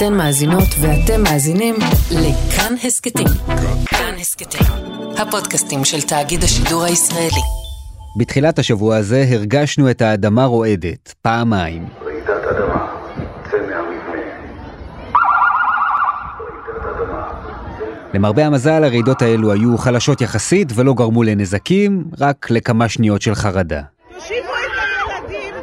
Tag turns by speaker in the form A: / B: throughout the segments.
A: אתן מאזינות ואתם מאזינים לכאן הסכתים. כאן הסכתים, הפודקאסטים של תאגיד השידור הישראלי.
B: בתחילת השבוע הזה הרגשנו את האדמה רועדת, פעמיים.
C: רעידת אדמה, צא מהמבנה. רעידת אדמה,
B: למרבה המזל הרעידות האלו היו חלשות יחסית ולא גרמו לנזקים, רק לכמה שניות של חרדה.
D: תושיבו את הילדים.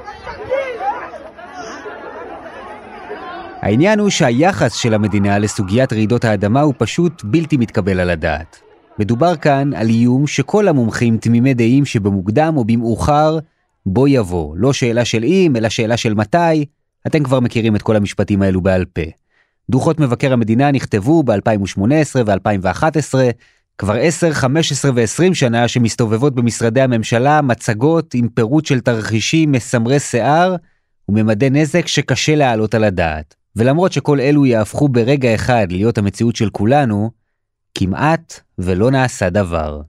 B: העניין הוא שהיחס של המדינה לסוגיית רעידות האדמה הוא פשוט בלתי מתקבל על הדעת. מדובר כאן על איום שכל המומחים תמימי דעים שבמוקדם או במאוחר בוא יבוא. לא שאלה של אם, אלא שאלה של מתי. אתם כבר מכירים את כל המשפטים האלו בעל פה. דוחות מבקר המדינה נכתבו ב-2018 ו-2011, כבר 10, 15 ו-20 שנה שמסתובבות במשרדי הממשלה מצגות עם פירוט של תרחישים מסמרי שיער וממדי נזק שקשה להעלות על הדעת. ולמרות שכל אלו יהפכו ברגע אחד להיות המציאות של כולנו, כמעט ולא נעשה דבר.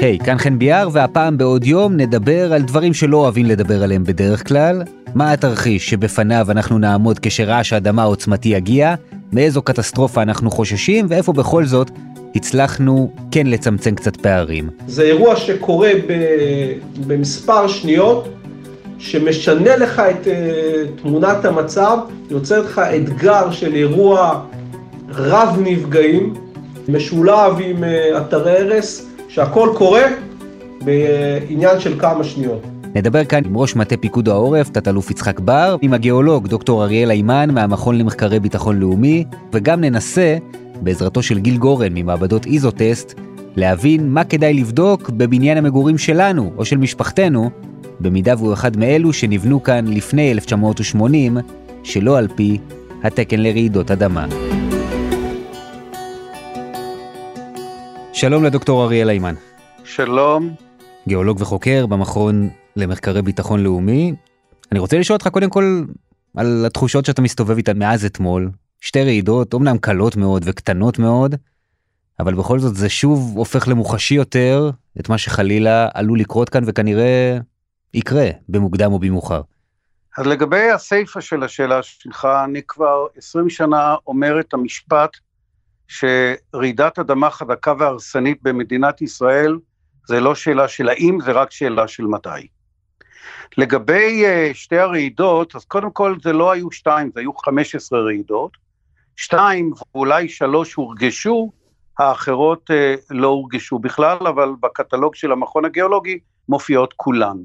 B: היי, hey, כאן חן ביאר, והפעם בעוד יום נדבר על דברים שלא אוהבים לדבר עליהם בדרך כלל. מה התרחיש שבפניו אנחנו נעמוד כשרעש האדמה העוצמתי יגיע, מאיזו קטסטרופה אנחנו חוששים, ואיפה בכל זאת הצלחנו כן לצמצם קצת פערים.
E: זה אירוע שקורה ב- במספר שניות, שמשנה לך את אה, תמונת המצב, יוצר לך אתגר של אירוע רב נפגעים, משולב עם אה, אתרי הרס, שהכל קורה בעניין של כמה שניות.
B: נדבר כאן עם ראש מטה פיקוד העורף, תת-אלוף יצחק בר, עם הגיאולוג דוקטור אריאל היימן מהמכון למחקרי ביטחון לאומי, וגם ננסה, בעזרתו של גיל גורן ממעבדות איזוטסט, להבין מה כדאי לבדוק בבניין המגורים שלנו או של משפחתנו, במידה והוא אחד מאלו שנבנו כאן לפני 1980, שלא על פי התקן לרעידות אדמה. שלום לדוקטור אריאל היימן.
F: שלום,
B: גיאולוג וחוקר במכון למחקרי ביטחון לאומי. אני רוצה לשאול אותך קודם כל על התחושות שאתה מסתובב איתן מאז אתמול. שתי רעידות, אומנם קלות מאוד וקטנות מאוד, אבל בכל זאת זה שוב הופך למוחשי יותר את מה שחלילה עלול לקרות כאן וכנראה יקרה במוקדם או במאוחר.
F: אז לגבי הסיפה של השאלה שלך, אני כבר 20 שנה אומר את המשפט שרעידת אדמה חזקה והרסנית במדינת ישראל זה לא שאלה של האם, זה רק שאלה של מתי. לגבי uh, שתי הרעידות, אז קודם כל זה לא היו שתיים, זה היו 15 רעידות. שתיים ואולי שלוש הורגשו, האחרות uh, לא הורגשו בכלל, אבל בקטלוג של המכון הגיאולוגי מופיעות כולן.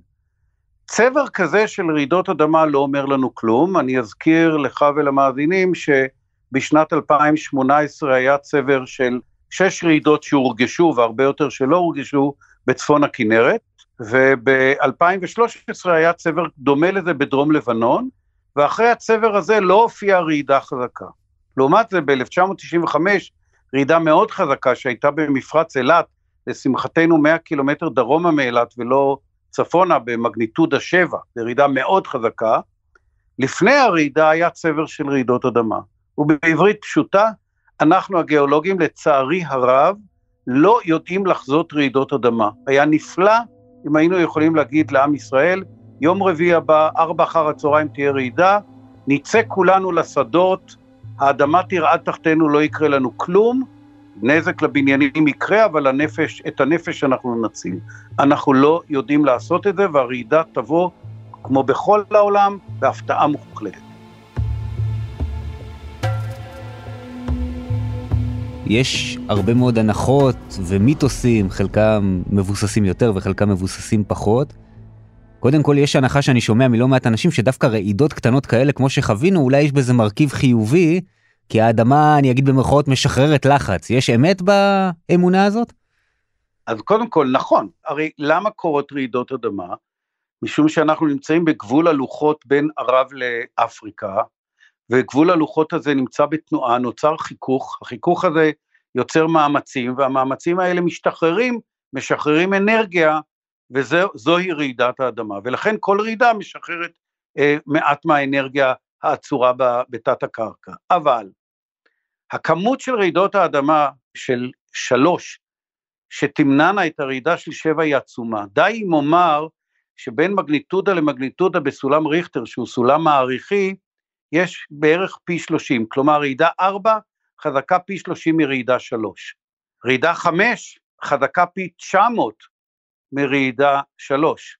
F: צבר כזה של רעידות אדמה לא אומר לנו כלום, אני אזכיר לך ולמאזינים שבשנת 2018 היה צבר של שש רעידות שהורגשו והרבה יותר שלא הורגשו בצפון הכנרת, וב-2013 היה צבר דומה לזה בדרום לבנון, ואחרי הצבר הזה לא הופיעה רעידה חזקה. לעומת זה ב-1995 רעידה מאוד חזקה שהייתה במפרץ אילת, לשמחתנו 100 קילומטר דרומה מאילת ולא צפונה במגניטודה 7, ירידה מאוד חזקה, לפני הרעידה היה צבר של רעידות אדמה. ובעברית פשוטה, אנחנו הגיאולוגים לצערי הרב לא יודעים לחזות רעידות אדמה. היה נפלא אם היינו יכולים להגיד לעם ישראל, יום רביעי הבא, ארבע אחר הצהריים תהיה רעידה, נצא כולנו לשדות, האדמה תרעד תחתנו, לא יקרה לנו כלום, נזק לבניינים יקרה, אבל הנפש, את הנפש אנחנו נציל. אנחנו לא יודעים לעשות את זה, והרעידה תבוא, כמו בכל העולם, בהפתעה מוחלטת.
B: יש הרבה מאוד הנחות ומיתוסים, חלקם מבוססים יותר וחלקם מבוססים פחות. קודם כל יש הנחה שאני שומע מלא מעט אנשים שדווקא רעידות קטנות כאלה כמו שחווינו, אולי יש בזה מרכיב חיובי, כי האדמה, אני אגיד במרכאות, משחררת לחץ. יש אמת באמונה הזאת?
F: אז קודם כל, נכון, הרי למה קורות רעידות אדמה? משום שאנחנו נמצאים בגבול הלוחות בין ערב לאפריקה, וגבול הלוחות הזה נמצא בתנועה, נוצר חיכוך, החיכוך הזה יוצר מאמצים, והמאמצים האלה משתחררים, משחררים אנרגיה, וזוהי רעידת האדמה. ולכן כל רעידה משחררת אה, מעט מהאנרגיה העצורה בתת הקרקע. אבל הכמות של רעידות האדמה של שלוש, שתמנענה את הרעידה של שבע היא עצומה. די אם אומר שבין מגניטודה למגניטודה בסולם ריכטר, שהוא סולם מעריכי, יש בערך פי 30, כלומר רעידה 4 חזקה פי 30 מרעידה 3. רעידה 5 חזקה פי 900 מרעידה 3.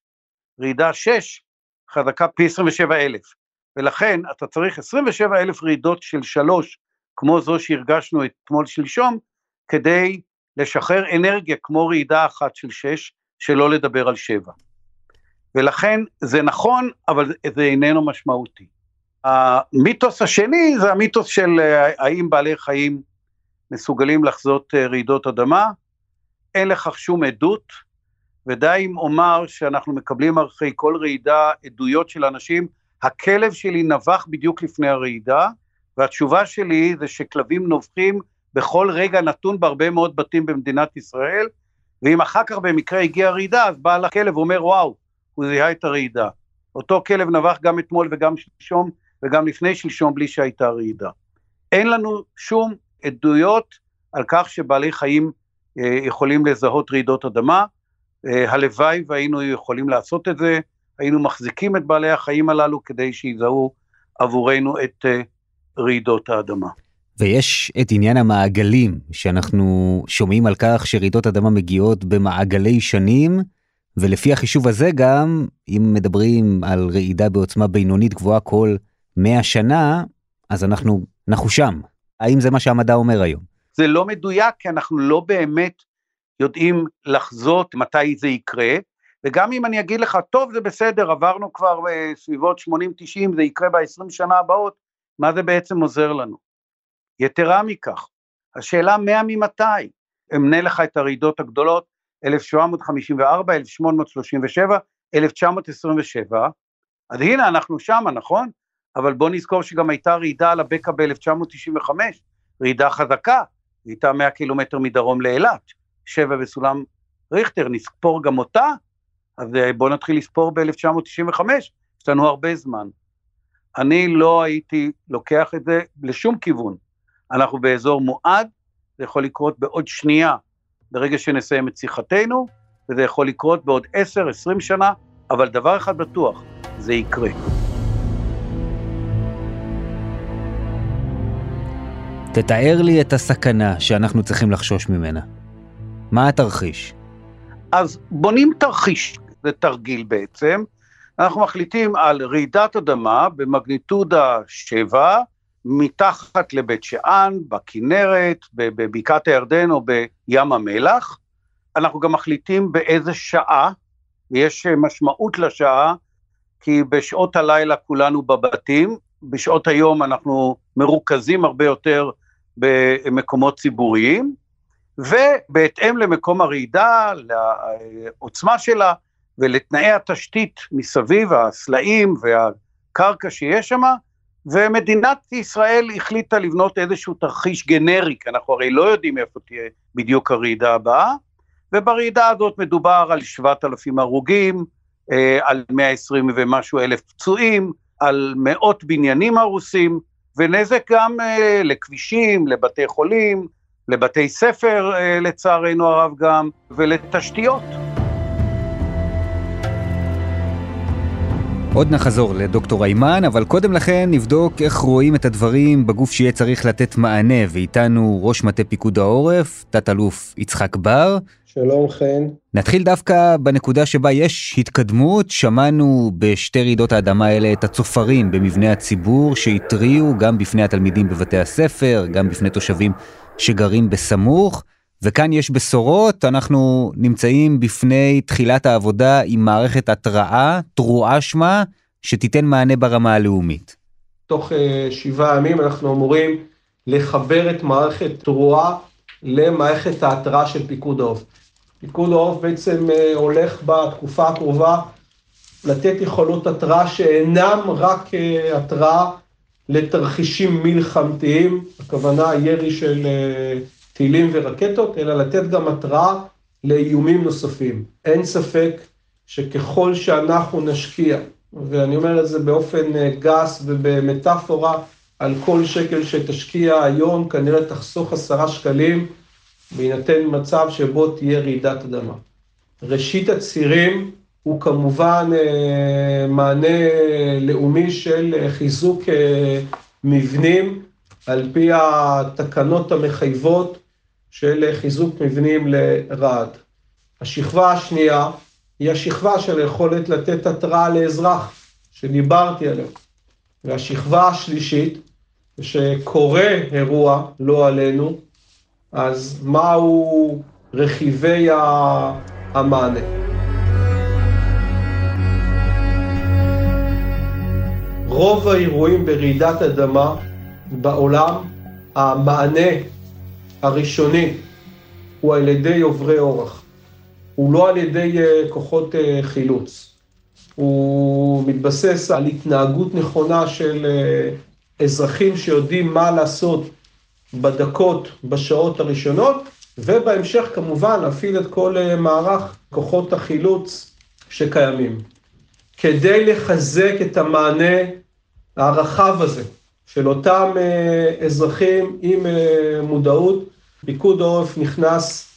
F: רעידה 6 חזקה פי 27 אלף. ולכן אתה צריך 27 אלף רעידות של 3, כמו זו שהרגשנו אתמול שלשום, כדי לשחרר אנרגיה כמו רעידה אחת של 6, שלא לדבר על 7. ולכן זה נכון, אבל זה איננו משמעותי. המיתוס השני זה המיתוס של אה, האם בעלי חיים מסוגלים לחזות אה, רעידות אדמה, אין לכך שום עדות, ודי אם אומר שאנחנו מקבלים אחרי כל רעידה עדויות של אנשים, הכלב שלי נבח בדיוק לפני הרעידה, והתשובה שלי זה שכלבים נובחים בכל רגע נתון בהרבה מאוד בתים במדינת ישראל, ואם אחר כך במקרה הגיעה רעידה, אז בעל הכלב אומר וואו, הוא זיהה את הרעידה. אותו כלב נבח גם אתמול וגם שלשום וגם לפני שלשום בלי שהייתה רעידה. אין לנו שום עדויות על כך שבעלי חיים אה, יכולים לזהות רעידות אדמה. אה, הלוואי והיינו יכולים לעשות את זה, היינו מחזיקים את בעלי החיים הללו כדי שיזהו עבורנו את אה, רעידות האדמה.
B: ויש את עניין המעגלים, שאנחנו שומעים על כך שרעידות אדמה מגיעות במעגלי שנים, ולפי החישוב הזה גם, אם מדברים על רעידה בעוצמה בינונית גבוהה כל 100 שנה, אז אנחנו, אנחנו שם. האם זה מה שהמדע אומר היום?
F: זה לא מדויק, כי אנחנו לא באמת יודעים לחזות מתי זה יקרה, וגם אם אני אגיד לך, טוב, זה בסדר, עברנו כבר בסביבות 80-90, זה יקרה ב-20 שנה הבאות, מה זה בעצם עוזר לנו? יתרה מכך, השאלה 100 ממתי? אמנה לך את הרעידות הגדולות, 1754, 1837, 1927, אז הנה אנחנו שמה, נכון? אבל בוא נזכור שגם הייתה רעידה על הבקע ב-1995, רעידה חזקה, הייתה 100 קילומטר מדרום לאילת, שבע בסולם ריכטר, נספור גם אותה, אז אה, בוא נתחיל לספור ב-1995, יש לנו הרבה זמן. אני לא הייתי לוקח את זה לשום כיוון. אנחנו באזור מועד, זה יכול לקרות בעוד שנייה, ברגע שנסיים את שיחתנו, וזה יכול לקרות בעוד 10-20 שנה, אבל דבר אחד בטוח, זה יקרה.
B: תתאר לי את הסכנה שאנחנו צריכים לחשוש ממנה. מה התרחיש?
F: אז בונים תרחיש, זה תרגיל בעצם. אנחנו מחליטים על רעידת אדמה במגניטודה 7, מתחת לבית שאן, בכנרת, בבקעת הירדן או בים המלח. אנחנו גם מחליטים באיזה שעה, ויש משמעות לשעה, כי בשעות הלילה כולנו בבתים, בשעות היום אנחנו מרוכזים הרבה יותר במקומות ציבוריים, ובהתאם למקום הרעידה, לעוצמה שלה ולתנאי התשתית מסביב, הסלעים והקרקע שיש שם, ומדינת ישראל החליטה לבנות איזשהו תרחיש גנרי, כי אנחנו הרי לא יודעים איפה תהיה בדיוק הרעידה הבאה, וברעידה הזאת מדובר על 7,000 הרוגים, אה, על 120 ומשהו אלף פצועים, על מאות בניינים הרוסים, ונזק גם אה, לכבישים, לבתי חולים, לבתי ספר אה, לצערנו הרב גם, ולתשתיות.
B: עוד נחזור לדוקטור איימן, אבל קודם לכן נבדוק איך רואים את הדברים בגוף שיהיה צריך לתת מענה, ואיתנו ראש מטה פיקוד העורף, תת-אלוף יצחק בר.
E: שלום חן.
B: נתחיל דווקא בנקודה שבה יש התקדמות, שמענו בשתי רעידות האדמה האלה את הצופרים במבנה הציבור שהתריעו גם בפני התלמידים בבתי הספר, גם בפני תושבים שגרים בסמוך. וכאן יש בשורות, אנחנו נמצאים בפני תחילת העבודה עם מערכת התראה, תרועה שמה, שתיתן מענה ברמה הלאומית.
E: תוך uh, שבעה ימים אנחנו אמורים לחבר את מערכת תרועה למערכת ההתראה של פיקוד העורף. פיקוד העורף בעצם uh, הולך בתקופה הקרובה לתת יכולות התראה שאינם רק uh, התראה לתרחישים מלחמתיים, הכוונה ירי של uh, טילים ורקטות, אלא לתת גם התראה לאיומים נוספים. אין ספק שככל שאנחנו נשקיע, ואני אומר את זה באופן אה, גס ובמטאפורה, על כל שקל שתשקיע היום, כנראה תחסוך עשרה שקלים, בהינתן מצב שבו תהיה רעידת אדמה. ראשית הצירים הוא כמובן אה, מענה לאומי של חיזוק אה, מבנים על פי התקנות המחייבות של חיזוק מבנים לרעד. השכבה השנייה היא השכבה של היכולת לתת התראה לאזרח, שדיברתי עליה. והשכבה השלישית, שקורה אירוע, לא עלינו, אז מהו רכיבי המענה. רוב האירועים ברעידת אדמה בעולם, המענה הראשוני הוא על ידי עוברי אורח. הוא לא על ידי אה, כוחות אה, חילוץ. הוא מתבסס על התנהגות נכונה של אה, אזרחים שיודעים מה לעשות בדקות, בשעות הראשונות, ובהמשך כמובן להפעיל את כל מערך כוחות החילוץ שקיימים. כדי לחזק את המענה הרחב הזה של אותם אזרחים עם מודעות, פיקוד העורף נכנס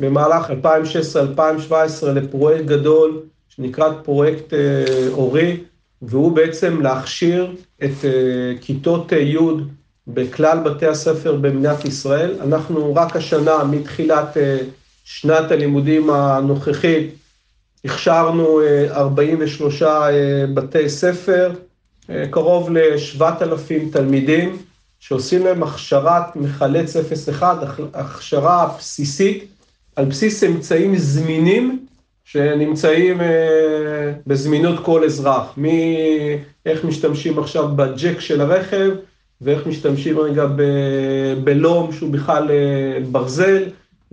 E: במהלך 2016-2017 לפרויקט גדול שנקרא פרויקט אה, אורי, והוא בעצם להכשיר את אה, כיתות אה, י' בכלל בתי הספר במדינת ישראל. אנחנו רק השנה, מתחילת שנת הלימודים הנוכחית, הכשרנו 43 בתי ספר, קרוב ל-7,000 תלמידים, שעושים להם הכשרת מחלץ 01, הכשרה בסיסית, על בסיס אמצעים זמינים שנמצאים אה, בזמינות כל אזרח, מאיך משתמשים עכשיו בג'ק של הרכב, ואיך משתמשים רגע ב- בלום שהוא בכלל אה, ברזל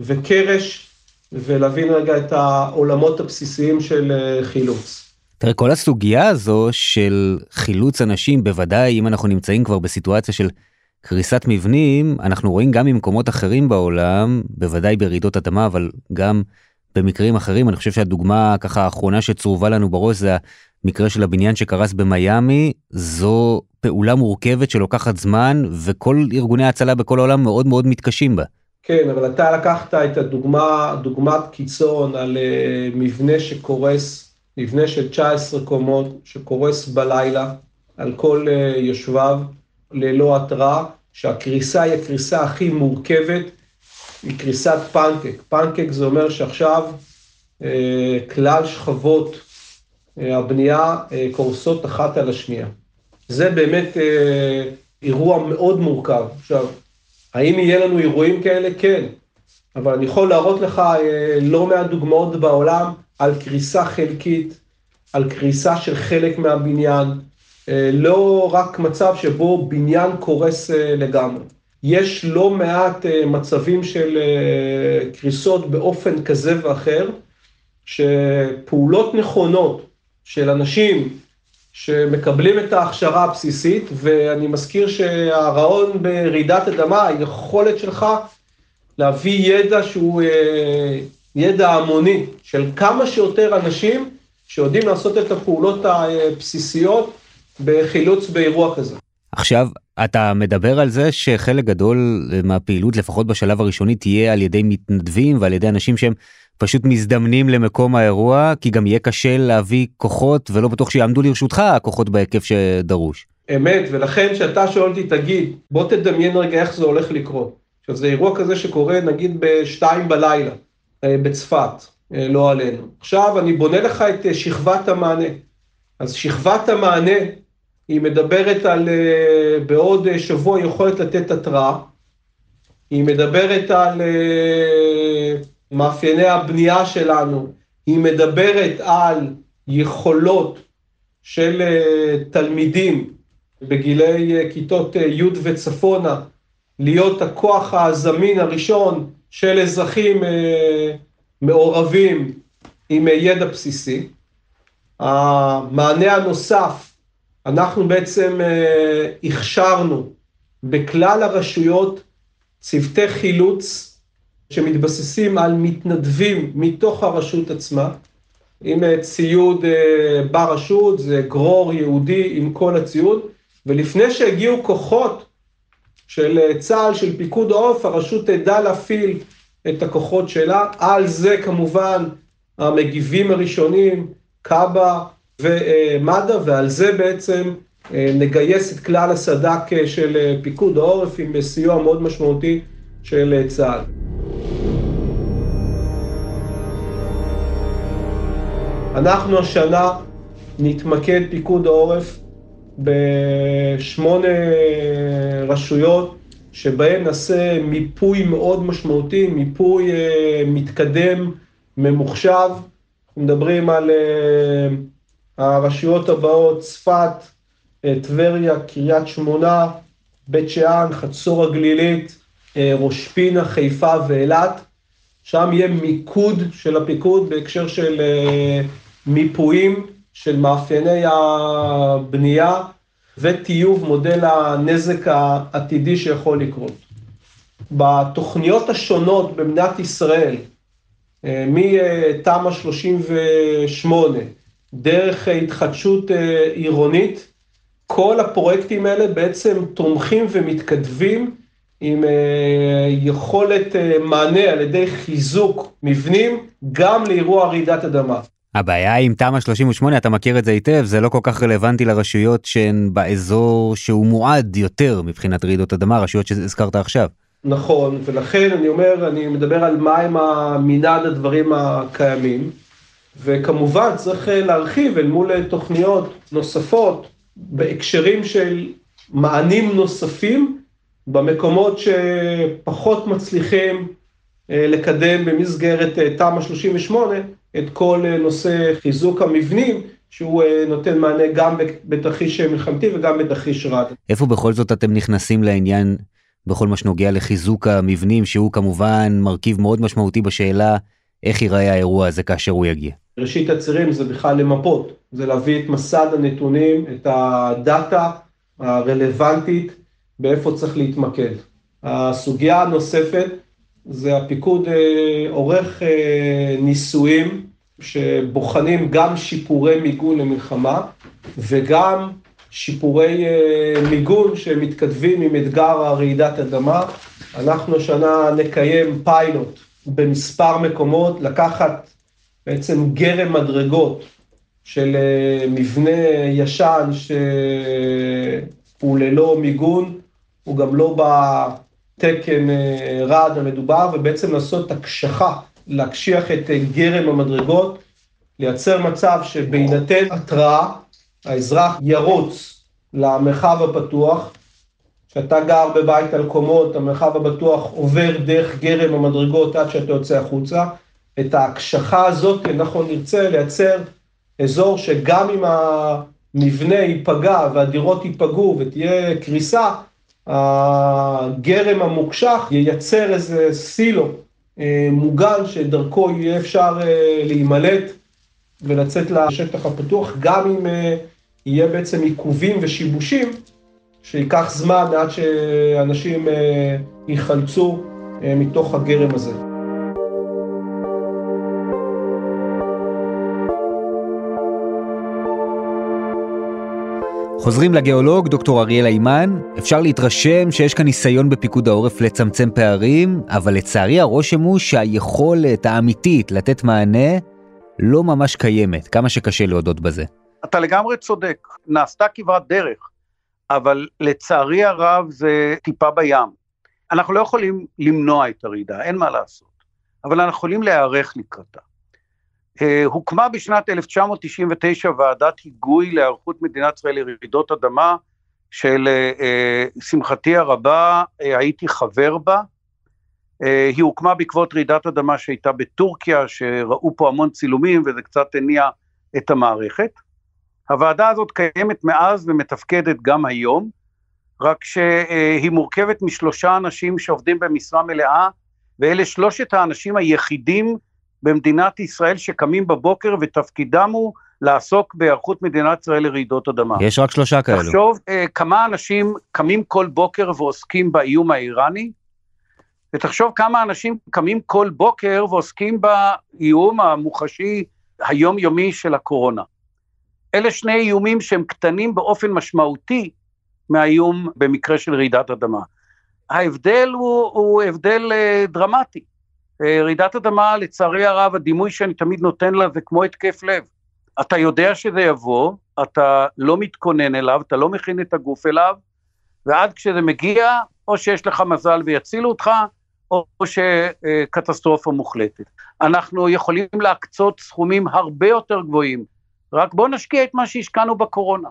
E: וקרש, ולהבין רגע את העולמות הבסיסיים של אה, חילוץ.
B: תראה, כל הסוגיה הזו של חילוץ אנשים, בוודאי אם אנחנו נמצאים כבר בסיטואציה של קריסת מבנים אנחנו רואים גם ממקומות אחרים בעולם, בוודאי ברעידות אדמה, אבל גם במקרים אחרים. אני חושב שהדוגמה ככה האחרונה שצרובה לנו בראש זה המקרה של הבניין שקרס במיאמי. זו פעולה מורכבת שלוקחת זמן, וכל ארגוני ההצלה בכל העולם מאוד מאוד מתקשים בה.
E: כן, אבל אתה לקחת את הדוגמה, דוגמת קיצון על uh, מבנה שקורס, מבנה של 19 קומות, שקורס בלילה על כל uh, יושביו. ללא התראה, שהקריסה היא הקריסה הכי מורכבת, היא קריסת פנקק. פנקק זה אומר שעכשיו אה, כלל שכבות אה, הבנייה אה, קורסות אחת על השנייה. זה באמת אה, אירוע מאוד מורכב. עכשיו, האם יהיה לנו אירועים כאלה? כן. אבל אני יכול להראות לך אה, לא מעט דוגמאות בעולם על קריסה חלקית, על קריסה של חלק מהבניין, לא רק מצב שבו בניין קורס אה, לגמרי. יש לא מעט אה, מצבים של קריסות באופן כזה ואחר, שפעולות נכונות של אנשים שמקבלים את ההכשרה הבסיסית, ואני מזכיר שהרעיון ברעידת אדמה, היכולת שלך להביא ידע שהוא ידע המוני של כמה שיותר אנשים שיודעים לעשות את הפעולות הבסיסיות בחילוץ באירוע כזה.
B: עכשיו אתה מדבר על זה שחלק גדול מהפעילות לפחות בשלב הראשוני תהיה על ידי מתנדבים ועל ידי אנשים שהם פשוט מזדמנים למקום האירוע כי גם יהיה קשה להביא כוחות ולא בטוח שיעמדו לרשותך הכוחות בהיקף שדרוש.
E: אמת ולכן כשאתה שואל אותי תגיד בוא תדמיין רגע איך זה הולך לקרות. עכשיו זה אירוע כזה שקורה נגיד בשתיים בלילה אה, בצפת אה, לא עלינו. עכשיו אני בונה לך את אה, שכבת המענה. אז שכבת המענה היא מדברת על אה, בעוד אה, שבוע יכולת לתת התראה, היא מדברת על אה, מאפייני הבנייה שלנו, היא מדברת על יכולות של תלמידים בגילי כיתות י' וצפונה, להיות הכוח הזמין הראשון של אזרחים מעורבים עם ידע בסיסי. המענה הנוסף אנחנו בעצם אה, הכשרנו בכלל הרשויות צוותי חילוץ שמתבססים על מתנדבים מתוך הרשות עצמה, עם אה, ציוד אה, ברשות, זה גרור יהודי עם כל הציוד, ולפני שהגיעו כוחות של צה"ל, של פיקוד העורף, הרשות תדע להפעיל את הכוחות שלה. על זה כמובן המגיבים הראשונים כב"א ומד"א, ועל זה בעצם אה, נגייס את כלל הסד"כ אה, של אה, פיקוד העורף עם סיוע מאוד משמעותי של צה"ל. אנחנו השנה נתמקד פיקוד העורף בשמונה רשויות שבהן נעשה מיפוי מאוד משמעותי, מיפוי מתקדם, ממוחשב. אנחנו מדברים על הרשויות הבאות, צפת, אה, טבריה, קריית שמונה, בית שאן, חצור הגלילית, אה, ראש פינה, חיפה ואילת. שם יהיה מיקוד של הפיקוד בהקשר של אה, מיפויים של מאפייני הבנייה וטיוב מודל הנזק העתידי שיכול לקרות. בתוכניות השונות במדינת ישראל, מתמ"א 38, דרך התחדשות עירונית, כל הפרויקטים האלה בעצם תומכים ומתכתבים עם אה, יכולת אה, מענה על ידי חיזוק מבנים גם לאירוע רעידת אדמה.
B: הבעיה עם תמ"א 38, אתה מכיר את זה היטב, זה לא כל כך רלוונטי לרשויות שהן באזור שהוא מועד יותר מבחינת רעידות אדמה, רשויות שהזכרת עכשיו.
E: נכון, ולכן אני אומר, אני מדבר על מהם המנעד הדברים הקיימים, וכמובן צריך אה, להרחיב אל מול תוכניות נוספות בהקשרים של מענים נוספים במקומות שפחות מצליחים אה, לקדם במסגרת אה, תמ"א 38 את כל אה, נושא חיזוק המבנים, שהוא נותן מענה גם בתרחיש מלחמתי וגם בתרחיש רד.
B: איפה בכל זאת אתם נכנסים לעניין בכל מה שנוגע לחיזוק המבנים, שהוא כמובן מרכיב מאוד משמעותי בשאלה איך ייראה האירוע הזה כאשר הוא יגיע?
E: ראשית הצירים זה בכלל למפות, זה להביא את מסד הנתונים, את הדאטה הרלוונטית, באיפה צריך להתמקד. הסוגיה הנוספת זה הפיקוד אה, עורך אה, ניסויים שבוחנים גם שיפורי מיגון למלחמה וגם שיפורי אה, מיגון שמתכתבים עם אתגר הרעידת אדמה. אנחנו השנה נקיים פיילוט במספר מקומות, לקחת בעצם גרם מדרגות של אה, מבנה ישן שהוא ללא מיגון, הוא גם לא בתקן אה, רד המדובר, ובעצם לעשות הקשחה, להקשיח את אה, גרם המדרגות, לייצר מצב שבהינתן התראה, האזרח ירוץ למרחב הפתוח, כשאתה גר בבית על קומות, המרחב הבטוח עובר דרך גרם המדרגות עד שאתה יוצא החוצה. את ההקשחה הזאת אנחנו נרצה לייצר אזור שגם אם המבנה ייפגע והדירות ייפגעו ותהיה קריסה, הגרם המוקשח ייצר איזה סילו אה, מוגן שדרכו יהיה אפשר אה, להימלט ולצאת לשטח הפתוח, גם אם אה, יהיה בעצם עיכובים ושיבושים, שייקח זמן עד שאנשים ייחלצו מתוך הגרם הזה.
B: חוזרים לגיאולוג דוקטור אריאל היימן, אפשר להתרשם שיש כאן ניסיון בפיקוד העורף לצמצם פערים, אבל לצערי הרושם הוא שהיכולת האמיתית לתת מענה לא ממש קיימת, כמה שקשה להודות בזה.
F: אתה לגמרי צודק, נעשתה כברת דרך, אבל לצערי הרב זה טיפה בים. אנחנו לא יכולים למנוע את הרעידה, אין מה לעשות, אבל אנחנו יכולים להיערך לקראתה. אה, הוקמה בשנת 1999 ועדת היגוי להיערכות מדינת ישראל לרעידות אדמה, שלשמחתי הרבה אה, הייתי חבר בה. אה, היא הוקמה בעקבות רעידת אדמה שהייתה בטורקיה, שראו פה המון צילומים וזה קצת הניע את המערכת. הוועדה הזאת קיימת מאז ומתפקדת גם היום, רק שהיא מורכבת משלושה אנשים שעובדים במשרה מלאה, ואלה שלושת האנשים היחידים במדינת ישראל שקמים בבוקר ותפקידם הוא לעסוק בהיערכות מדינת ישראל לרעידות אדמה.
B: יש רק שלושה כאלו.
F: תחשוב אה, כמה אנשים קמים כל בוקר ועוסקים באיום האיראני, ותחשוב כמה אנשים קמים כל בוקר ועוסקים באיום המוחשי היומיומי של הקורונה. אלה שני איומים שהם קטנים באופן משמעותי מהאיום במקרה של רעידת אדמה. ההבדל הוא, הוא הבדל אה, דרמטי. אה, רעידת אדמה, לצערי הרב, הדימוי שאני תמיד נותן לה זה כמו התקף לב. אתה יודע שזה יבוא, אתה לא מתכונן אליו, אתה לא מכין את הגוף אליו, ועד כשזה מגיע, או שיש לך מזל ויצילו אותך, או שקטסטרופה מוחלטת. אנחנו יכולים להקצות סכומים הרבה יותר גבוהים, רק בוא נשקיע את מה שהשקענו בקורונה.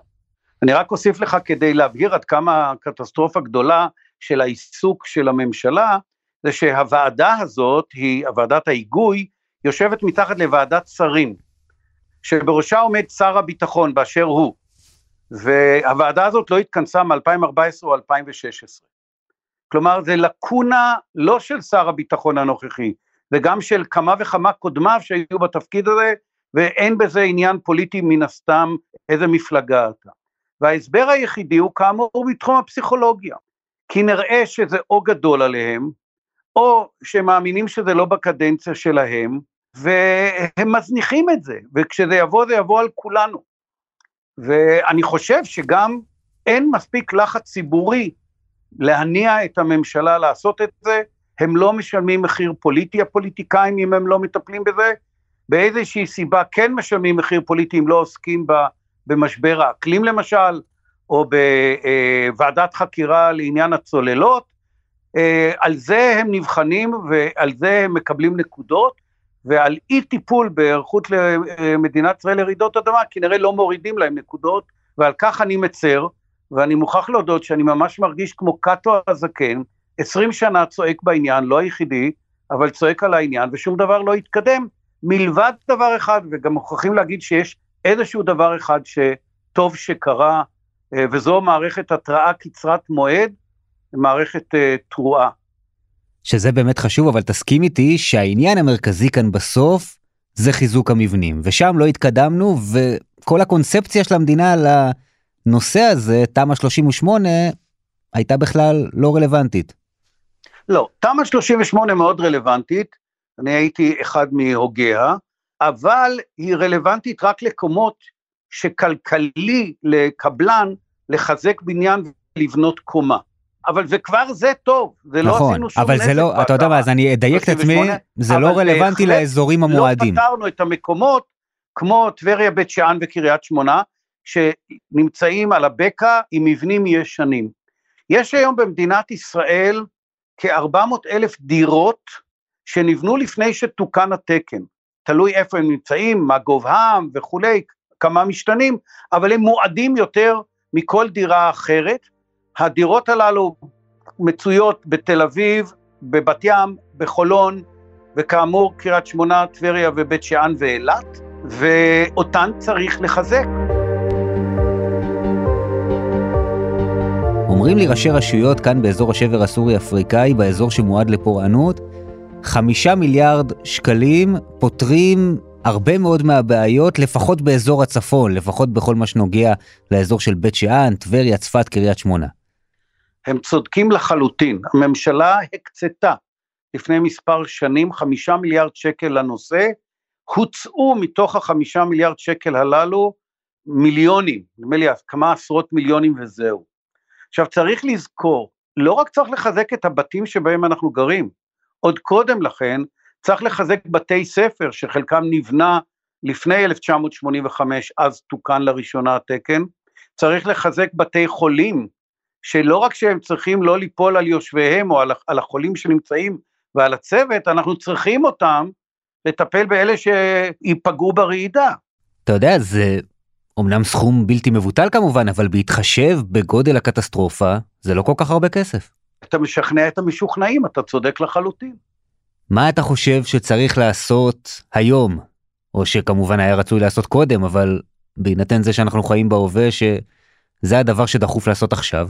F: אני רק אוסיף לך כדי להבהיר עד כמה הקטסטרופה גדולה של העיסוק של הממשלה, זה שהוועדה הזאת, היא, ועדת ההיגוי, יושבת מתחת לוועדת שרים, שבראשה עומד שר הביטחון באשר הוא, והוועדה הזאת לא התכנסה מ-2014 או 2016. כלומר, זה לקונה לא של שר הביטחון הנוכחי, וגם של כמה וכמה קודמיו שהיו בתפקיד הזה, ואין בזה עניין פוליטי מן הסתם איזה מפלגה אתה. וההסבר היחידי הוא כאמור בתחום הפסיכולוגיה, כי נראה שזה או גדול עליהם, או שהם מאמינים שזה לא בקדנציה שלהם, והם מזניחים את זה, וכשזה יבוא זה יבוא על כולנו. ואני חושב שגם אין מספיק לחץ ציבורי להניע את הממשלה לעשות את זה, הם לא משלמים מחיר פוליטי, הפוליטיקאים, אם הם לא מטפלים בזה, באיזושהי סיבה כן משלמים מחיר פוליטי אם לא עוסקים במשבר האקלים למשל, או בוועדת חקירה לעניין הצוללות, אה, על זה הם נבחנים ועל זה הם מקבלים נקודות, ועל אי טיפול בהיערכות למדינת ישראל לרעידות אדמה, כנראה לא מורידים להם נקודות, ועל כך אני מצר, ואני מוכרח להודות שאני ממש מרגיש כמו קאטו הזקן, 20 שנה צועק בעניין, לא היחידי, אבל צועק על העניין, ושום דבר לא התקדם, מלבד דבר אחד, וגם מוכרחים להגיד שיש איזשהו דבר אחד שטוב שקרה, אה, וזו מערכת התראה קצרת מועד, מערכת אה, תרועה.
B: שזה באמת חשוב, אבל תסכים איתי שהעניין המרכזי כאן בסוף זה חיזוק המבנים, ושם לא התקדמנו, וכל הקונספציה של המדינה על הנושא הזה, תמ"א 38, הייתה בכלל לא רלוונטית.
F: לא, תמ"א 38 מאוד רלוונטית, אני הייתי אחד מהוגיה, אבל היא רלוונטית רק לקומות שכלכלי לקבלן לחזק בניין ולבנות קומה. אבל זה כבר זה טוב, זה לא נכון, לא עשינו שום
B: נזק. נכון, אבל זה לא, אתה יודע מה, אז אני אדייק את עצמי, זה לא רלוונטי לאזורים לא המועדים.
F: לא פתרנו את המקומות, כמו טבריה, בית שאן וקריית שמונה, שנמצאים על הבקע עם מבנים ישנים. יש היום במדינת ישראל כ-400 אלף דירות שנבנו לפני שתוקן התקן. תלוי איפה הם נמצאים, מה גובהם וכולי, כמה משתנים, אבל הם מועדים יותר מכל דירה אחרת. הדירות הללו מצויות בתל אביב, בבת ים, בחולון, וכאמור קריית שמונה, טבריה ובית שאן ואילת, ואותן צריך לחזק.
B: אומרים לי ראשי רשויות כאן באזור השבר הסורי-אפריקאי, באזור שמועד לפורענות, חמישה מיליארד שקלים פותרים הרבה מאוד מהבעיות, לפחות באזור הצפון, לפחות בכל מה שנוגע לאזור של בית שאן, טבריה, צפת, קריית שמונה.
F: הם צודקים לחלוטין. הממשלה הקצתה לפני מספר שנים חמישה מיליארד שקל לנושא, הוצאו מתוך החמישה מיליארד שקל הללו מיליונים, נדמה לי כמה עשרות מיליונים וזהו. עכשיו צריך לזכור, לא רק צריך לחזק את הבתים שבהם אנחנו גרים, עוד קודם לכן צריך לחזק בתי ספר שחלקם נבנה לפני 1985, אז תוקן לראשונה התקן, צריך לחזק בתי חולים שלא רק שהם צריכים לא ליפול על יושביהם או על, על החולים שנמצאים ועל הצוות, אנחנו צריכים אותם לטפל באלה שייפגעו ברעידה.
B: אתה יודע, זה אומנם סכום בלתי מבוטל כמובן, אבל בהתחשב בגודל הקטסטרופה, זה לא כל כך הרבה כסף.
F: אתה משכנע את המשוכנעים, אתה צודק לחלוטין.
B: מה אתה חושב שצריך לעשות היום? או שכמובן היה רצוי לעשות קודם, אבל בהינתן זה שאנחנו חיים בהווה, שזה הדבר שדחוף לעשות עכשיו?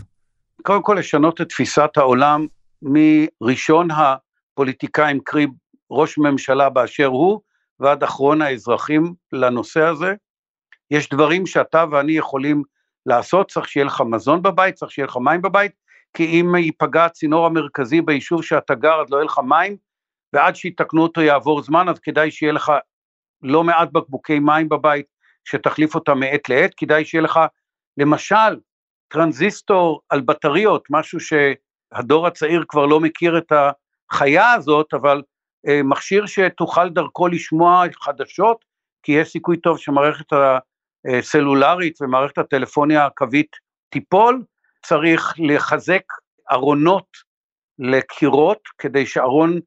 F: קודם כל לשנות את תפיסת העולם מראשון הפוליטיקאים, קרי ראש ממשלה באשר הוא, ועד אחרון האזרחים לנושא הזה. יש דברים שאתה ואני יכולים לעשות, צריך שיהיה לך מזון בבית, צריך שיהיה לך מים בבית, כי אם ייפגע הצינור המרכזי ביישוב שאתה גר, אז לא יהיה לך מים, ועד שיתקנו אותו יעבור זמן, אז כדאי שיהיה לך לא מעט בקבוקי מים בבית, שתחליף אותם מעת לעת, כדאי שיהיה לך, למשל, טרנזיסטור על בטריות, משהו שהדור הצעיר כבר לא מכיר את החיה הזאת, אבל אה, מכשיר שתוכל דרכו לשמוע חדשות, כי יש סיכוי טוב שמערכת הסלולרית ומערכת הטלפוניה הקווית תיפול, צריך לחזק ארונות לקירות כדי שארון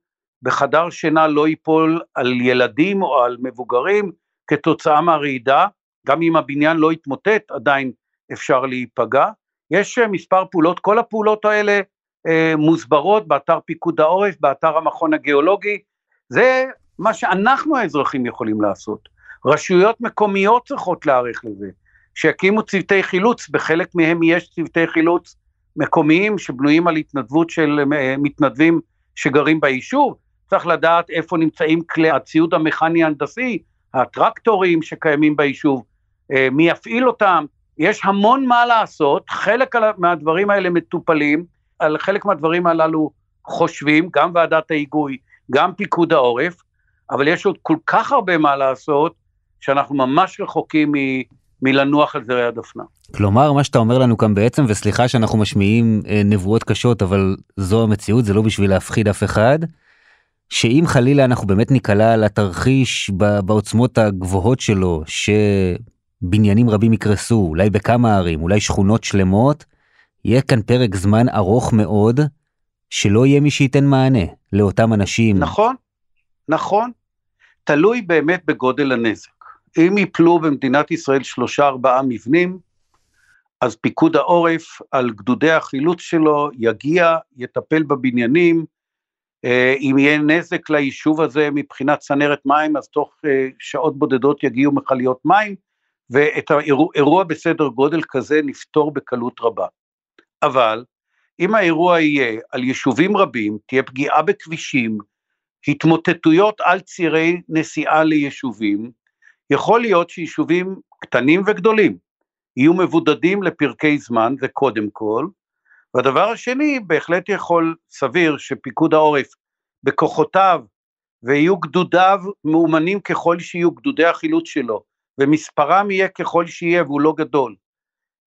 F: בחדר שינה לא ייפול על ילדים או על מבוגרים כתוצאה מהרעידה, גם אם הבניין לא יתמוטט עדיין אפשר להיפגע. יש אה, מספר פעולות, כל הפעולות האלה אה, מוסברות באתר פיקוד העורף, באתר המכון הגיאולוגי, זה מה שאנחנו האזרחים יכולים לעשות. רשויות מקומיות צריכות להיערך לזה, שיקימו צוותי חילוץ, בחלק מהם יש צוותי חילוץ מקומיים שבנויים על התנדבות של אה, מתנדבים שגרים ביישוב, צריך לדעת איפה נמצאים כלי הציוד המכני הנדסי, הטרקטורים שקיימים ביישוב, אה, מי יפעיל אותם, יש המון מה לעשות, חלק מהדברים האלה מטופלים, על חלק מהדברים הללו חושבים, גם ועדת ההיגוי, גם פיקוד העורף, אבל יש עוד כל כך הרבה מה לעשות, שאנחנו ממש רחוקים. מלנוח על זרי הדפנה.
B: כלומר, מה שאתה אומר לנו כאן בעצם, וסליחה שאנחנו משמיעים אה, נבואות קשות, אבל זו המציאות, זה לא בשביל להפחיד אף אחד, שאם חלילה אנחנו באמת ניקלע לתרחיש בעוצמות הגבוהות שלו, שבניינים רבים יקרסו, אולי בכמה ערים, אולי שכונות שלמות, יהיה כאן פרק זמן ארוך מאוד, שלא יהיה מי שייתן מענה לאותם אנשים.
F: נכון, נכון. תלוי באמת בגודל הנזק. אם יפלו במדינת ישראל שלושה ארבעה מבנים, אז פיקוד העורף על גדודי החילוץ שלו יגיע, יטפל בבניינים, אה, אם יהיה נזק ליישוב הזה מבחינת צנרת מים, אז תוך אה, שעות בודדות יגיעו מכליות מים, ואת האירוע בסדר גודל כזה נפתור בקלות רבה. אבל אם האירוע יהיה על יישובים רבים, תהיה פגיעה בכבישים, התמוטטויות על צירי נסיעה ליישובים, יכול להיות שיישובים קטנים וגדולים יהיו מבודדים לפרקי זמן, זה קודם כל, והדבר השני, בהחלט יכול, סביר, שפיקוד העורף בכוחותיו ויהיו גדודיו מאומנים ככל שיהיו גדודי החילוץ שלו, ומספרם יהיה ככל שיהיה והוא לא גדול.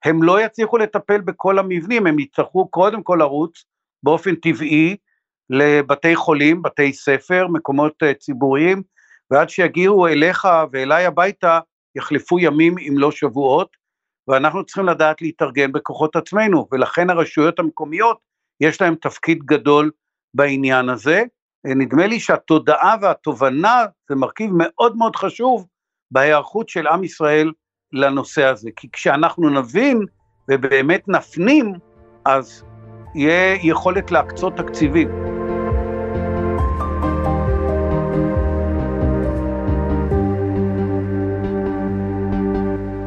F: הם לא יצליחו לטפל בכל המבנים, הם יצטרכו קודם כל לרוץ באופן טבעי לבתי חולים, בתי ספר, מקומות אה, ציבוריים, ועד שיגיעו אליך ואליי הביתה יחלפו ימים אם לא שבועות, ואנחנו צריכים לדעת להתארגן בכוחות עצמנו, ולכן הרשויות המקומיות יש להן תפקיד גדול בעניין הזה. נדמה לי שהתודעה והתובנה זה מרכיב מאוד מאוד חשוב בהיערכות של עם ישראל לנושא הזה, כי כשאנחנו נבין ובאמת נפנים, אז יהיה יכולת להקצות תקציבים.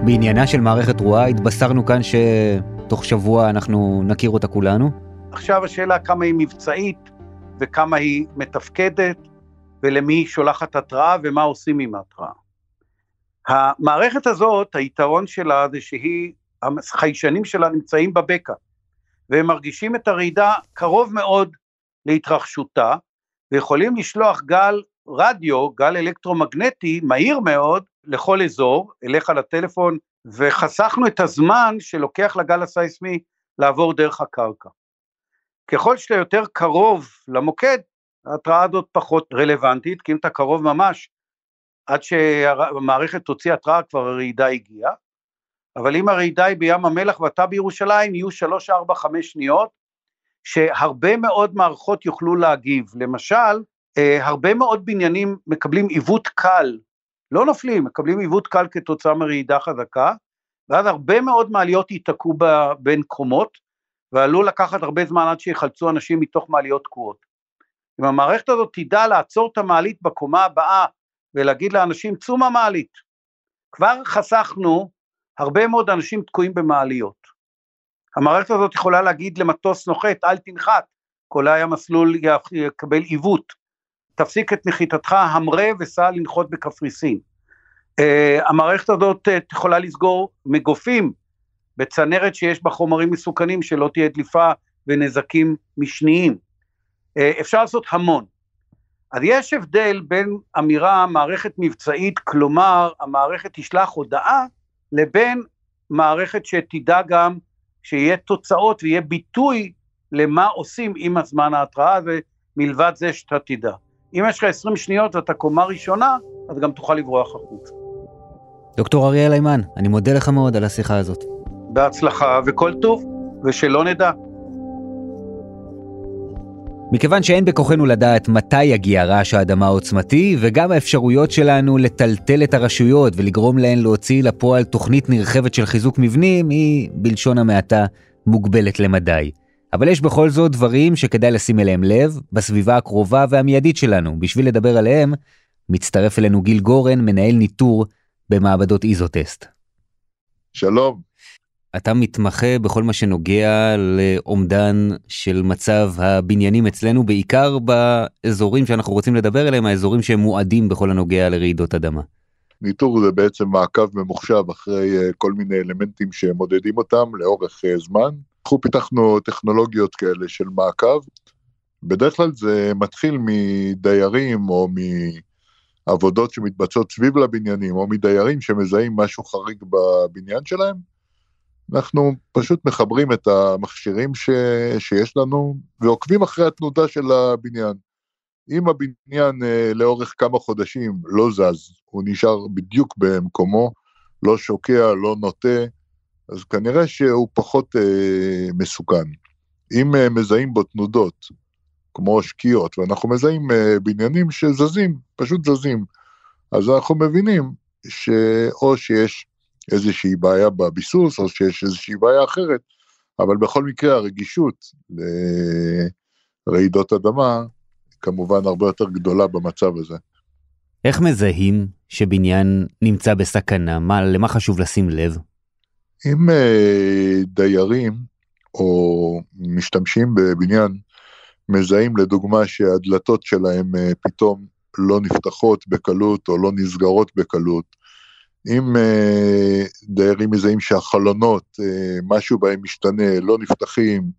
B: בעניינה של מערכת תרועה התבשרנו כאן שתוך שבוע אנחנו נכיר אותה כולנו.
F: עכשיו השאלה כמה היא מבצעית וכמה היא מתפקדת ולמי היא שולחת התראה ומה עושים עם ההתראה. המערכת הזאת, היתרון שלה זה שהיא, החיישנים שלה נמצאים בבקע והם מרגישים את הרעידה קרוב מאוד להתרחשותה ויכולים לשלוח גל רדיו, גל אלקטרומגנטי מהיר מאוד לכל אזור, אליך לטלפון, וחסכנו את הזמן שלוקח לגל הסייסמי לעבור דרך הקרקע. ככל שאתה יותר קרוב למוקד, ההתראה הזאת פחות רלוונטית, כי אם אתה קרוב ממש, עד שהמערכת תוציא התראה כבר הרעידה הגיעה, אבל אם הרעידה היא בים המלח ואתה בירושלים, יהיו שלוש, ארבע, חמש שניות, שהרבה מאוד מערכות יוכלו להגיב. למשל, אה, הרבה מאוד בניינים מקבלים עיוות קל לא נופלים, מקבלים עיוות קל כתוצאה מרעידה חזקה, ואז הרבה מאוד מעליות ייתקעו בין קומות, ועלול לקחת הרבה זמן עד שיחלצו אנשים מתוך מעליות תקועות. אם המערכת הזאת תדע לעצור את המעלית בקומה הבאה ולהגיד לאנשים צאו מהמעלית, כבר חסכנו הרבה מאוד אנשים תקועים במעליות. המערכת הזאת יכולה להגיד למטוס נוחת אל תנחת, כל היה מסלול יקבל עיוות, תפסיק את נחיתתך, המרא וסע לנחות בקפריסין. Uh, המערכת הזאת uh, יכולה לסגור מגופים בצנרת שיש בה חומרים מסוכנים, שלא תהיה דליפה ונזקים משניים. Uh, אפשר לעשות המון. אז יש הבדל בין אמירה מערכת מבצעית, כלומר המערכת תשלח הודעה, לבין מערכת שתדע גם שיהיה תוצאות ויהיה ביטוי למה עושים עם הזמן ההתראה הזה, מלבד זה שאתה תדע. אם יש לך 20 שניות ואתה קומה ראשונה, אז גם תוכל לברוח החוצה.
B: דוקטור אריאל היימן, אני מודה לך מאוד על השיחה הזאת.
F: בהצלחה וכל טוב, ושלא נדע.
B: מכיוון שאין בכוחנו לדעת מתי יגיע רעש האדמה העוצמתי, וגם האפשרויות שלנו לטלטל את הרשויות ולגרום להן להוציא לפועל תוכנית נרחבת של חיזוק מבנים, היא, בלשון המעטה, מוגבלת למדי. אבל יש בכל זאת דברים שכדאי לשים אליהם לב בסביבה הקרובה והמיידית שלנו. בשביל לדבר עליהם, מצטרף אלינו גיל גורן, מנהל ניטור במעבדות איזוטסט.
G: שלום.
B: אתה מתמחה בכל מה שנוגע לאומדן של מצב הבניינים אצלנו, בעיקר באזורים שאנחנו רוצים לדבר עליהם, האזורים שהם מועדים בכל הנוגע לרעידות אדמה.
G: ניטור זה בעצם מעקב ממוחשב אחרי אה, כל מיני אלמנטים שמודדים אותם לאורך אה, זמן. אנחנו פיתחנו טכנולוגיות כאלה של מעקב. בדרך כלל זה מתחיל מדיירים או מעבודות שמתבצעות סביב לבניינים, או מדיירים שמזהים משהו חריג בבניין שלהם. אנחנו פשוט מחברים את המכשירים ש... שיש לנו ועוקבים אחרי התנודה של הבניין. אם הבניין אה, לאורך כמה חודשים לא זז, הוא נשאר בדיוק במקומו, לא שוקע, לא נוטה, אז כנראה שהוא פחות אה, מסוכן. אם אה, מזהים בו תנודות, כמו שקיעות, ואנחנו מזהים אה, בניינים שזזים, פשוט זזים, אז אנחנו מבינים שאו שיש איזושהי בעיה בביסוס, או שיש איזושהי בעיה אחרת, אבל בכל מקרה הרגישות לרעידות אדמה כמובן הרבה יותר גדולה במצב הזה.
B: איך מזהים שבניין נמצא בסכנה? מה, למה חשוב לשים לב?
G: אם אה, דיירים או משתמשים בבניין מזהים לדוגמה שהדלתות שלהם אה, פתאום לא נפתחות בקלות או לא נסגרות בקלות, אם אה, דיירים מזהים שהחלונות, משהו בהם משתנה, לא נפתחים,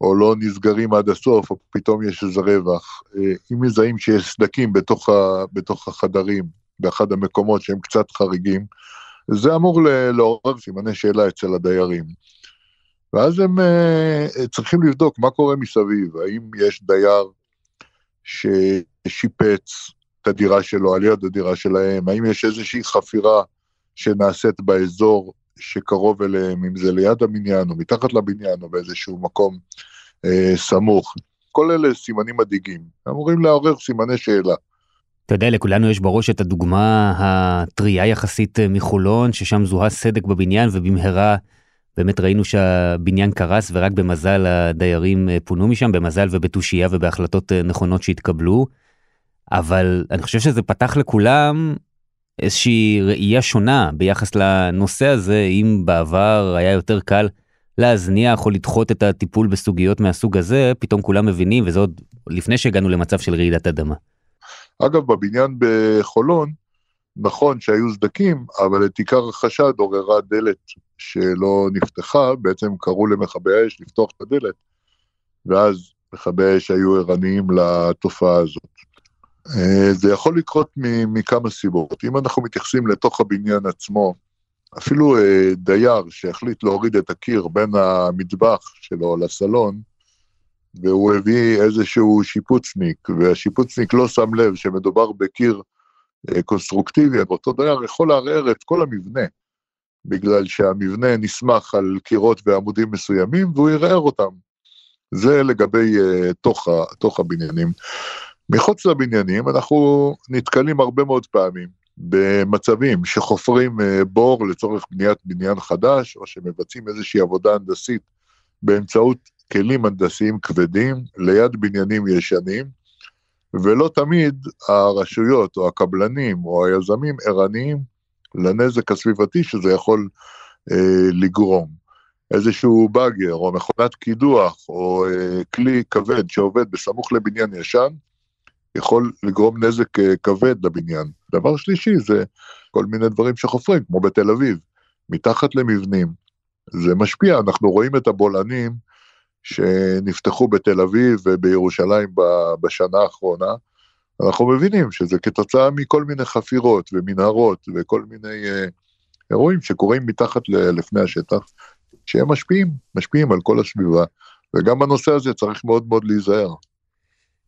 G: או לא נסגרים עד הסוף, או פתאום יש איזה רווח, אם מזהים שיש סדקים בתוך החדרים, באחד המקומות שהם קצת חריגים, זה אמור לעורר סימני שאלה אצל הדיירים. ואז הם uh, צריכים לבדוק מה קורה מסביב, האם יש דייר ששיפץ את הדירה שלו על יד הדירה שלהם, האם יש איזושהי חפירה שנעשית באזור שקרוב אליהם, אם זה ליד הבניין או מתחת לבניין או באיזשהו מקום uh, סמוך. כל אלה סימנים מדאיגים, אמורים לעורר סימני שאלה.
B: אתה יודע, לכולנו יש בראש את הדוגמה הטריה יחסית אה, מחולון, ששם זוהה סדק בבניין ובמהרה באמת ראינו שהבניין קרס ורק במזל הדיירים אה, פונו משם, במזל ובתושייה ובהחלטות אה, נכונות שהתקבלו. אבל אני חושב שזה פתח לכולם איזושהי ראייה שונה ביחס לנושא הזה, אם בעבר היה יותר קל להזניח או לדחות את הטיפול בסוגיות מהסוג הזה, פתאום כולם מבינים, וזה עוד לפני שהגענו למצב של רעידת אדמה.
G: אגב, בבניין בחולון, נכון שהיו סדקים, אבל את עיקר החשד עוררה דלת שלא נפתחה, בעצם קראו למכבי האש לפתוח את הדלת, ואז מכבי האש היו ערניים לתופעה הזאת. אה, זה יכול לקרות מכמה סיבות. אם אנחנו מתייחסים לתוך הבניין עצמו, אפילו אה, דייר שהחליט להוריד את הקיר בין המטבח שלו לסלון, והוא הביא איזשהו שיפוצניק, והשיפוצניק לא שם לב שמדובר בקיר אה, קונסטרוקטיבי, אותו דייר יכול לערער את כל המבנה, בגלל שהמבנה נסמך על קירות ועמודים מסוימים, והוא ערער אותם. זה לגבי uh, תוך, ה, תוך הבניינים. מחוץ לבניינים אנחנו נתקלים הרבה מאוד פעמים במצבים שחופרים uh, בור לצורך בניית בניין חדש, או שמבצעים איזושהי עבודה הנדסית באמצעות כלים הנדסיים כבדים ליד בניינים ישנים, ולא תמיד הרשויות או הקבלנים או היזמים ערניים לנזק הסביבתי שזה יכול אה, לגרום. איזשהו באגר או מכונת קידוח או אה, כלי כבד שעובד בסמוך לבניין ישן, יכול לגרום נזק אה, כבד לבניין. דבר שלישי זה כל מיני דברים שחופרים, כמו בתל אביב, מתחת למבנים. זה משפיע, אנחנו רואים את הבולענים שנפתחו בתל אביב ובירושלים בשנה האחרונה, אנחנו מבינים שזה כתוצאה מכל מיני חפירות ומנהרות וכל מיני אה, אירועים שקורים מתחת לפני השטח, שהם משפיעים, משפיעים על כל הסביבה, וגם בנושא הזה צריך מאוד מאוד להיזהר.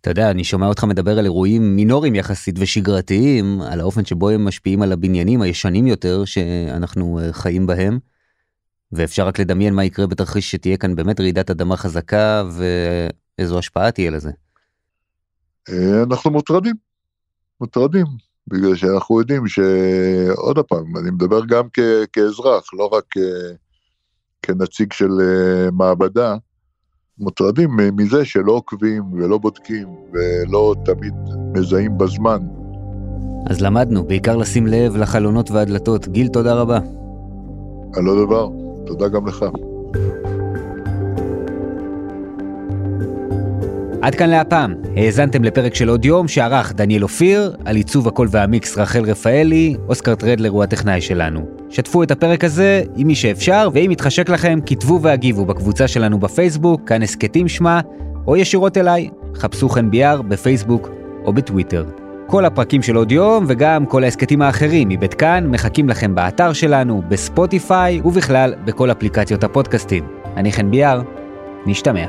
B: אתה יודע, אני שומע אותך מדבר על אירועים מינוריים יחסית ושגרתיים, על האופן שבו הם משפיעים על הבניינים הישנים יותר שאנחנו אה, חיים בהם. ואפשר רק לדמיין מה יקרה בתרחיש שתהיה כאן באמת רעידת אדמה חזקה ואיזו השפעה תהיה לזה.
G: אה, אנחנו מוטרדים, מוטרדים, בגלל שאנחנו יודעים שעוד פעם, אני מדבר גם כ- כאזרח, לא רק כ- כנציג של אה, מעבדה, מוטרדים מזה שלא עוקבים ולא בודקים ולא תמיד מזהים בזמן.
B: אז למדנו, בעיקר לשים לב לחלונות והדלתות. גיל, תודה רבה.
G: על לא דבר, תודה גם לך.
B: עד כאן להפעם. האזנתם לפרק של עוד יום שערך דניאל אופיר, על עיצוב הקול והמיקס רחל רפאלי, אוסקר טרדלר הוא הטכנאי שלנו. שתפו את הפרק הזה עם מי שאפשר, ואם יתחשק לכם, כתבו והגיבו בקבוצה שלנו בפייסבוק, כאן הסכתים שמה, או ישירות אליי, חפשו חן ביאר בפייסבוק או בטוויטר. כל הפרקים של עוד יום וגם כל ההסכתים האחרים מבית כאן מחכים לכם באתר שלנו, בספוטיפיי ובכלל בכל אפליקציות הפודקאסטים. אני חן ביאר, נשתמע.